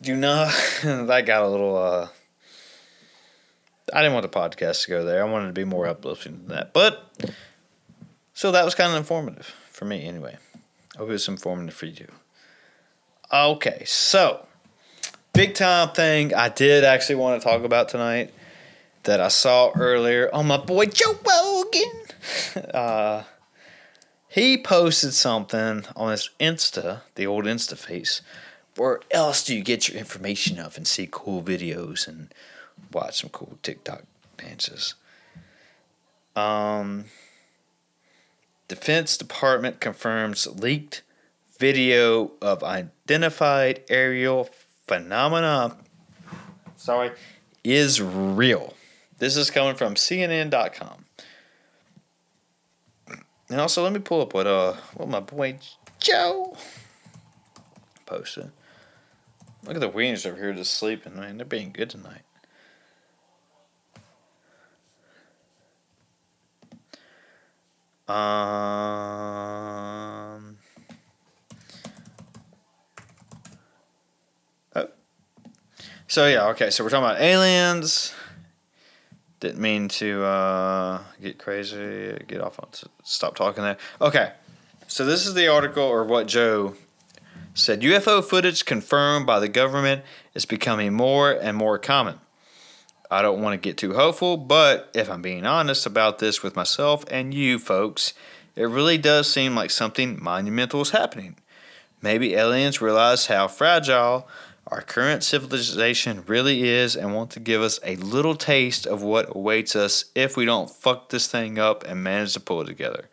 Do not. that got a little. uh I didn't want the podcast to go there. I wanted to be more uplifting than that. But so that was kind of informative for me anyway. I hope it was informative for you. Okay, so big time thing I did actually want to talk about tonight that I saw earlier on my boy Joe Rogan. Uh, he posted something on his Insta, the old Insta face. Where else do you get your information of and see cool videos and watch some cool TikTok dances. Um, Defense Department confirms leaked video of identified aerial phenomena. Sorry, is real. This is coming from CNN.com. And also, let me pull up what uh what my boy Joe posted. Look at the wieners over here just sleeping, man. They're being good tonight. Um. Oh. So yeah, okay. So we're talking about aliens. Didn't mean to uh, get crazy. Get off on. Stop talking there. Okay. So this is the article or what Joe said. UFO footage confirmed by the government is becoming more and more common. I don't want to get too hopeful, but if I'm being honest about this with myself and you folks, it really does seem like something monumental is happening. Maybe aliens realize how fragile our current civilization really is and want to give us a little taste of what awaits us if we don't fuck this thing up and manage to pull it together.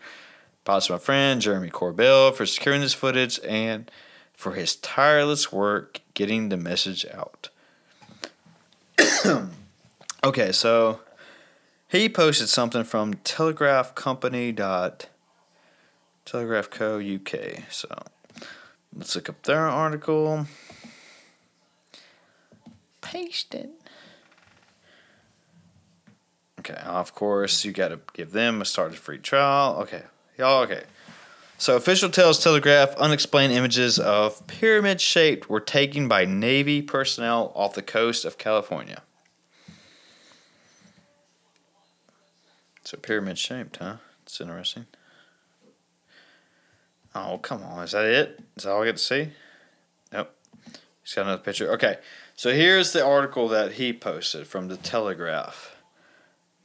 Props to my friend Jeremy Corbell for securing this footage and for his tireless work getting the message out. Okay, so he posted something from Telegraph Company dot Telegraph Co UK. So let's look up their article. Paste it. Okay, of course you got to give them a started free trial. Okay, y'all. Okay, so official tells Telegraph unexplained images of pyramid shaped were taken by Navy personnel off the coast of California. So pyramid shaped, huh? It's interesting. Oh, come on. Is that it? Is that all I get to see? Nope. He's got another picture. Okay. So here's the article that he posted from the Telegraph.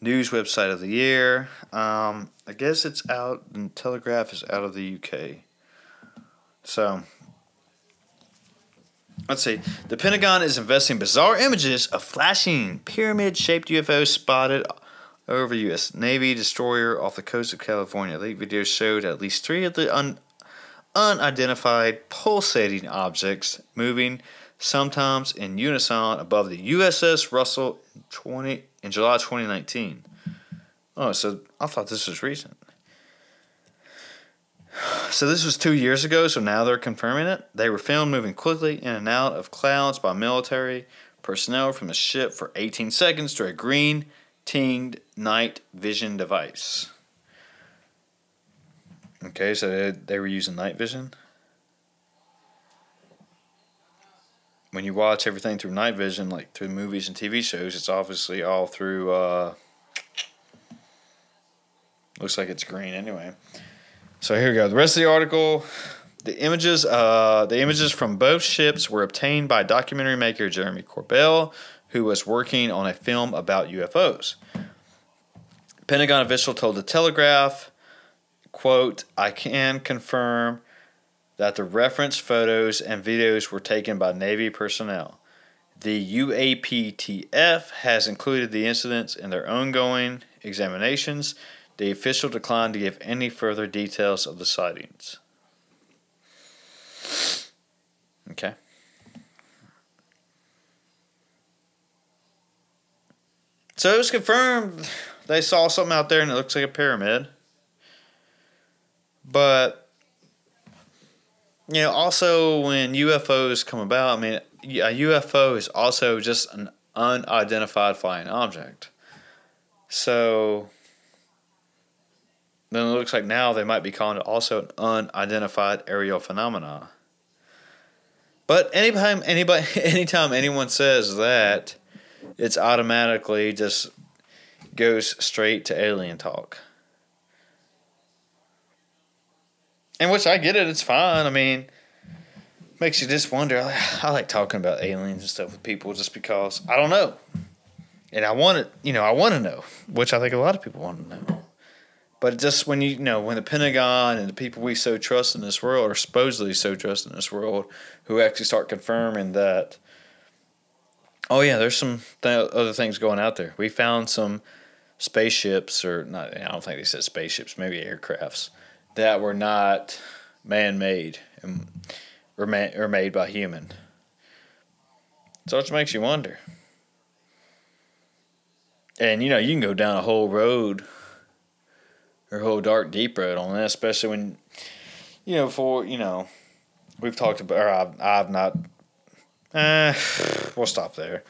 News website of the year. Um, I guess it's out, and Telegraph is out of the UK. So, let's see. The Pentagon is investing bizarre images of flashing pyramid shaped UFOs spotted over U.S. Navy destroyer off the coast of California. Late videos showed at least three of the un- unidentified pulsating objects moving, sometimes in unison, above the USS Russell in, 20, in July 2019. Oh, so I thought this was recent. So this was two years ago, so now they're confirming it. They were filmed moving quickly in and out of clouds by military personnel from the ship for 18 seconds to a green tinged night vision device. Okay, so they, were using night vision. When you watch everything through night vision, like through movies and TV shows, it's obviously all through. Uh, looks like it's green anyway. So here we go. The rest of the article. The images, uh, the images from both ships were obtained by documentary maker Jeremy Corbell, who was working on a film about UFOs. Pentagon official told the Telegraph, quote, I can confirm that the reference photos and videos were taken by Navy personnel. The UAPTF has included the incidents in their ongoing examinations. The official declined to give any further details of the sightings. Okay. So it was confirmed they saw something out there and it looks like a pyramid. But you know, also when UFOs come about, I mean, a UFO is also just an unidentified flying object. So then it looks like now they might be calling it also an unidentified aerial phenomena. But anytime anybody anytime anyone says that, it's automatically just goes straight to alien talk. And which I get it, it's fine. I mean, makes you just wonder. I like talking about aliens and stuff with people just because I don't know. And I want it, you know, I want to know, which I think a lot of people want to know. But just when you, you know, when the Pentagon and the people we so trust in this world, or supposedly so trust in this world, who actually start confirming that, oh yeah, there's some th- other things going out there. We found some spaceships, or not, I don't think they said spaceships, maybe aircrafts, that were not man made and um, were, man, or made by human. So it makes you wonder. And you know, you can go down a whole road or a whole dark deep road on that, especially when you know, for you know, we've talked about or I've I've not eh, we'll stop there.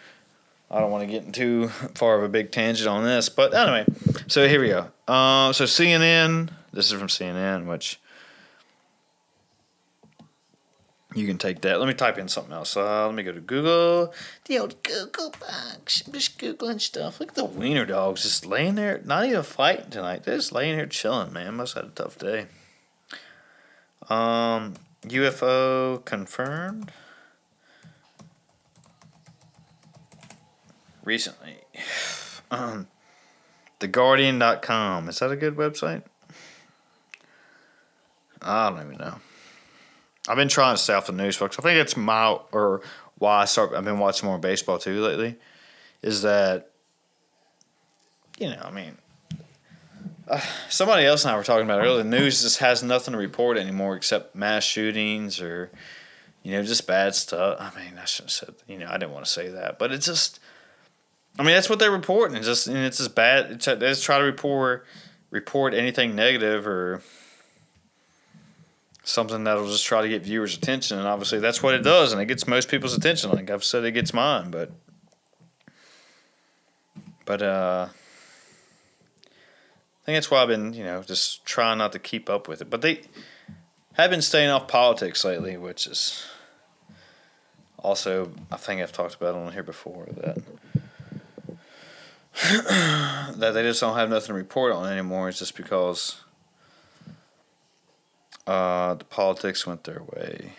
I don't want to get into far of a big tangent on this, but anyway, so here we go. Uh, so CNN, this is from CNN, which You can take that. Let me type in something else. Uh, let me go to Google. The old Google box. I'm just Googling stuff. Look at the wiener dogs just laying there, not even fighting tonight. They're just laying here chilling, man. Must have had a tough day. Um, UFO confirmed. Recently. Um, TheGuardian.com. Is that a good website? I don't even know. I've been trying to stay off the news, folks. I think it's my or why I start. I've been watching more baseball too lately. Is that you know? I mean, uh, somebody else and I were talking about it earlier. The news just has nothing to report anymore except mass shootings or you know just bad stuff. I mean, I shouldn't have said. You know, I didn't want to say that, but it's just. I mean, that's what they're reporting. It's just and it's just bad. It's, they just try to report report anything negative or something that'll just try to get viewers' attention, and obviously that's what it does, and it gets most people's attention. Like I've said, it gets mine, but but uh, I think that's why I've been you know just trying not to keep up with it. But they have been staying off politics lately, which is also I think I've talked about on here before that. that they just don't have nothing to report on anymore. It's just because uh, the politics went their way.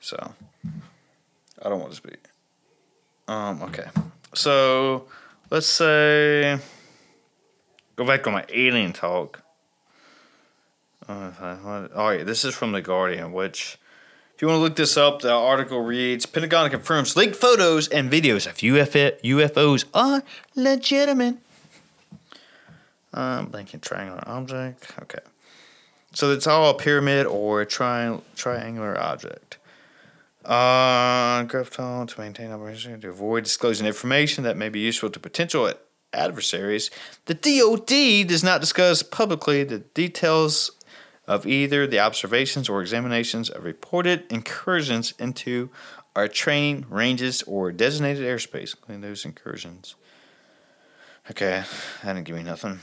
So I don't want to speak. Um, okay. So let's say go back on my alien talk. Uh, all right, this is from the Guardian, which if you want to look this up, the article reads Pentagon confirms leaked photos and videos of UFO, UFOs are legitimate. Um, blinking triangular object. Okay. So it's all a pyramid or a tri- triangular object. Uh, to maintain operation to avoid disclosing information that may be useful to potential adversaries. The DoD does not discuss publicly the details of either the observations or examinations of reported incursions into our training ranges or designated airspace, including those incursions. Okay, that didn't give me nothing.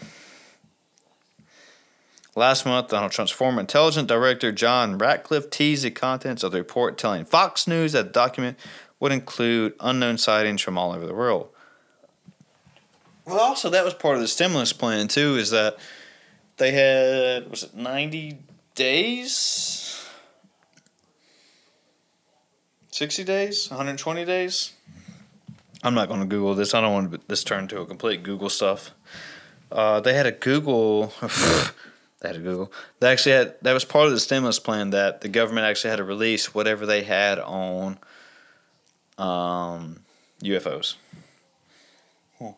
Last month, Donald Trump's former intelligence director John Ratcliffe teased the contents of the report, telling Fox News that the document would include unknown sightings from all over the world. Well, also that was part of the stimulus plan too. Is that they had was it ninety days, sixty days, one hundred twenty days. I'm not going to Google this. I don't want this turn to a complete Google stuff. Uh, they had a Google. They had to Google. They actually had that was part of the stimulus plan that the government actually had to release whatever they had on um, UFOs. Huh.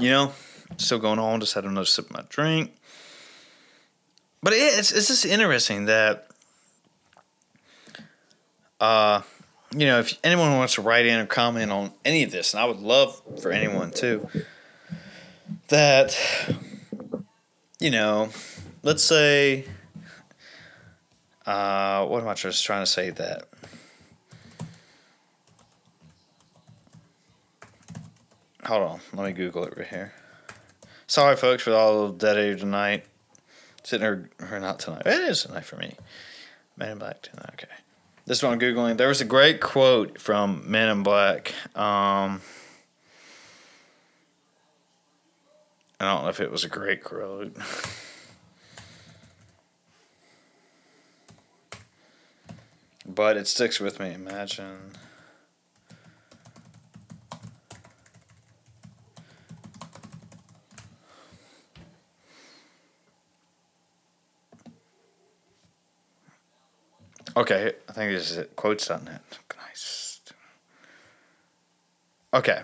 You know, still going on. Just had another sip of my drink. But it's it's just interesting that, uh, you know, if anyone wants to write in or comment on any of this, and I would love for anyone to, that you know, let's say, uh, what am I just trying to say that? Hold on, let me Google it right here. Sorry, folks, for all the dead air tonight. Sitting here, or not tonight. It is tonight for me. Men in Black tonight. Okay. This one I'm Googling. There was a great quote from Men in Black. Um, I don't know if it was a great quote. but it sticks with me. Imagine. Okay, I think this is it. Quotes on it. Nice. Okay.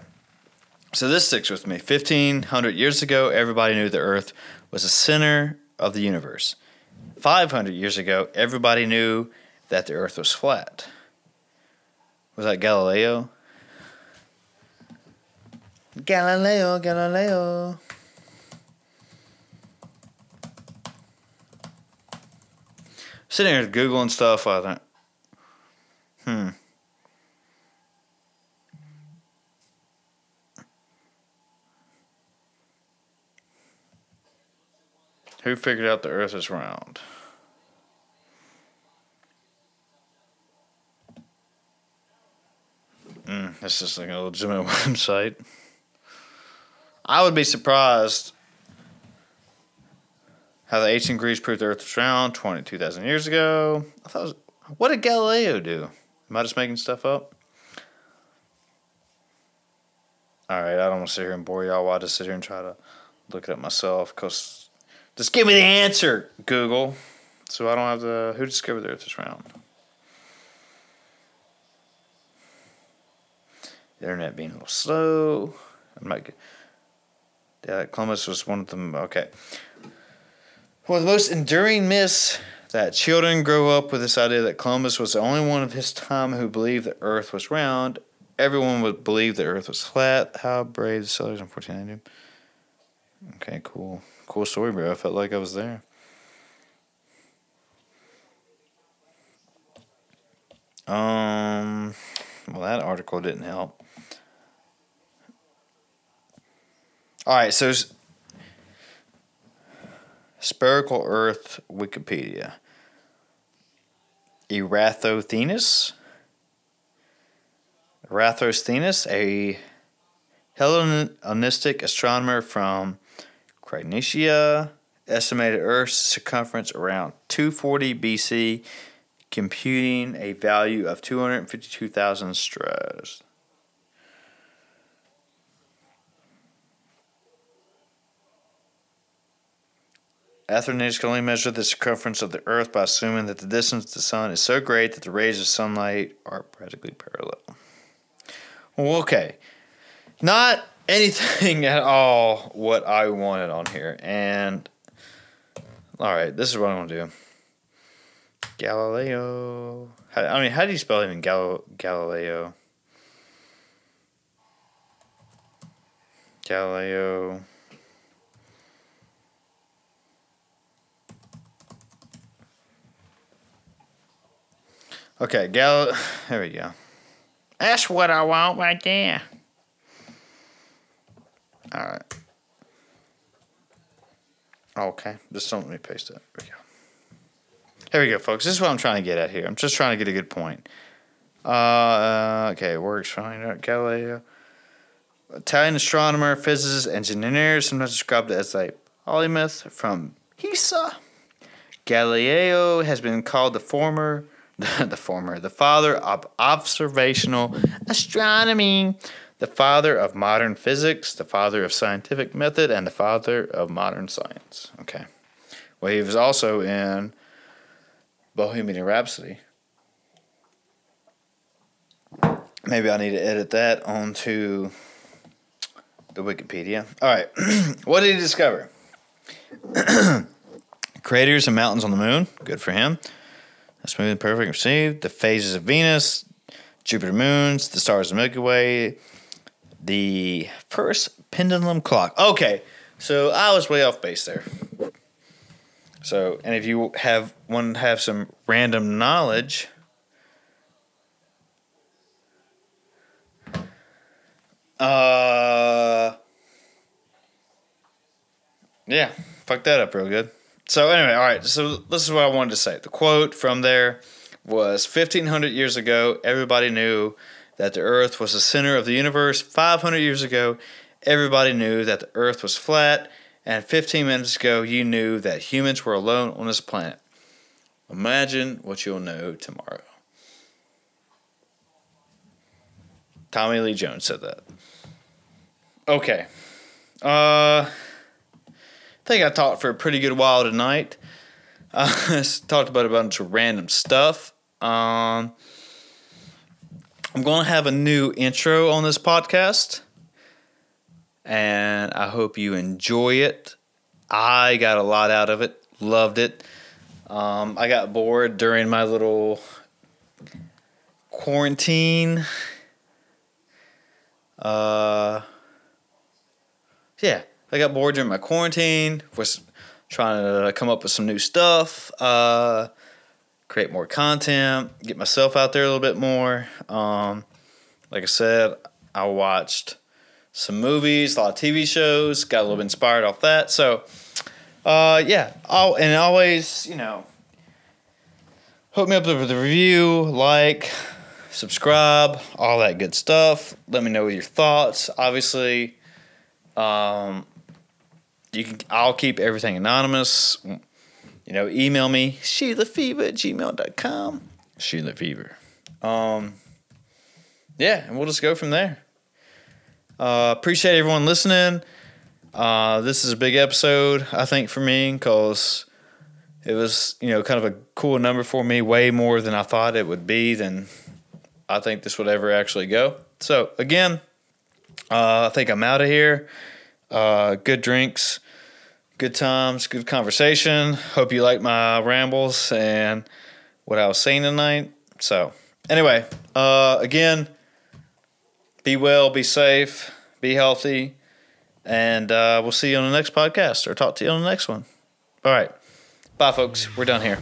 So this sticks with me. 1500 years ago, everybody knew the earth was the center of the universe. 500 years ago, everybody knew that the earth was flat. Was that Galileo? Galileo, Galileo. sitting here googling stuff. I think, hmm. Who figured out the Earth is round? Mm, this is like a legitimate website. I would be surprised how the ancient Greeks proved the Earth was round 22,000 years ago. I thought, was, what did Galileo do? Am I just making stuff up? All right, I don't want to sit here and bore y'all while I just sit here and try to look it up myself. Cause just give me the answer, Google, so I don't have to. Who discovered the Earth is round? The internet being a little slow. I'm not. Yeah, Columbus was one of them. Okay. Of the most enduring myths that children grow up with this idea that Columbus was the only one of his time who believed the Earth was round. Everyone would believe the Earth was flat. How brave the settlers in 1490. Okay, cool. Cool story, bro. I felt like I was there. Um, well, that article didn't help. All right, so spherical Earth Wikipedia. Eratosthenes. Eratosthenes, a Hellenistic astronomer from Chronicia, estimated Earth's circumference around 240 BC, computing a value of 252,000 straws. Astronomers can only measure the circumference of the Earth by assuming that the distance to the Sun is so great that the rays of sunlight are practically parallel. Well, okay. Not anything at all what I wanted on here. And, all right, this is what I'm going to do Galileo. I mean, how do you spell even Gal- Galileo? Galileo. Okay, Gal. There we go. That's what I want right there. All right. Okay, just don't let me paste it. There we go. There we go, folks. This is what I'm trying to get at here. I'm just trying to get a good point. Uh, okay, works fine. Galileo. Italian astronomer, physicist, engineer, sometimes described as a polymath from Pisa. Galileo has been called the former the former, the father of observational astronomy, the father of modern physics, the father of scientific method, and the father of modern science. Okay. Well, he was also in Bohemian Rhapsody. Maybe I need to edit that onto the Wikipedia. All right. what did he discover? Craters and mountains on the moon. Good for him smooth and perfect received. The phases of Venus, Jupiter moons, the stars of Milky Way, the first pendulum clock. Okay, so I was way off base there. So, and if you have to have some random knowledge, uh, yeah, fuck that up real good. So anyway, all right. So this is what I wanted to say. The quote from there was 1500 years ago, everybody knew that the earth was the center of the universe. 500 years ago, everybody knew that the earth was flat, and 15 minutes ago, you knew that humans were alone on this planet. Imagine what you'll know tomorrow. Tommy Lee Jones said that. Okay. Uh think I talked for a pretty good while tonight. Uh, talked about a bunch of random stuff. Um, I'm going to have a new intro on this podcast, and I hope you enjoy it. I got a lot out of it, loved it. Um, I got bored during my little quarantine. Uh, yeah, I got bored during my quarantine. Was trying to come up with some new stuff, uh, create more content, get myself out there a little bit more. Um, like I said, I watched some movies, a lot of TV shows, got a little bit inspired off that. So, uh, yeah, I'll, and always, you know, hook me up with a review, like, subscribe, all that good stuff. Let me know your thoughts. Obviously, um, you can. I'll keep everything anonymous. You know, email me SheilaFever at gmail.com. Sheila Fever. Um, yeah, and we'll just go from there. Uh, appreciate everyone listening. Uh, this is a big episode, I think, for me because it was, you know, kind of a cool number for me, way more than I thought it would be than I think this would ever actually go. So, again, uh, I think I'm out of here. Uh, good drinks, good times, good conversation. Hope you like my rambles and what I was saying tonight. So, anyway, uh, again, be well, be safe, be healthy, and uh, we'll see you on the next podcast or talk to you on the next one. All right. Bye, folks. We're done here.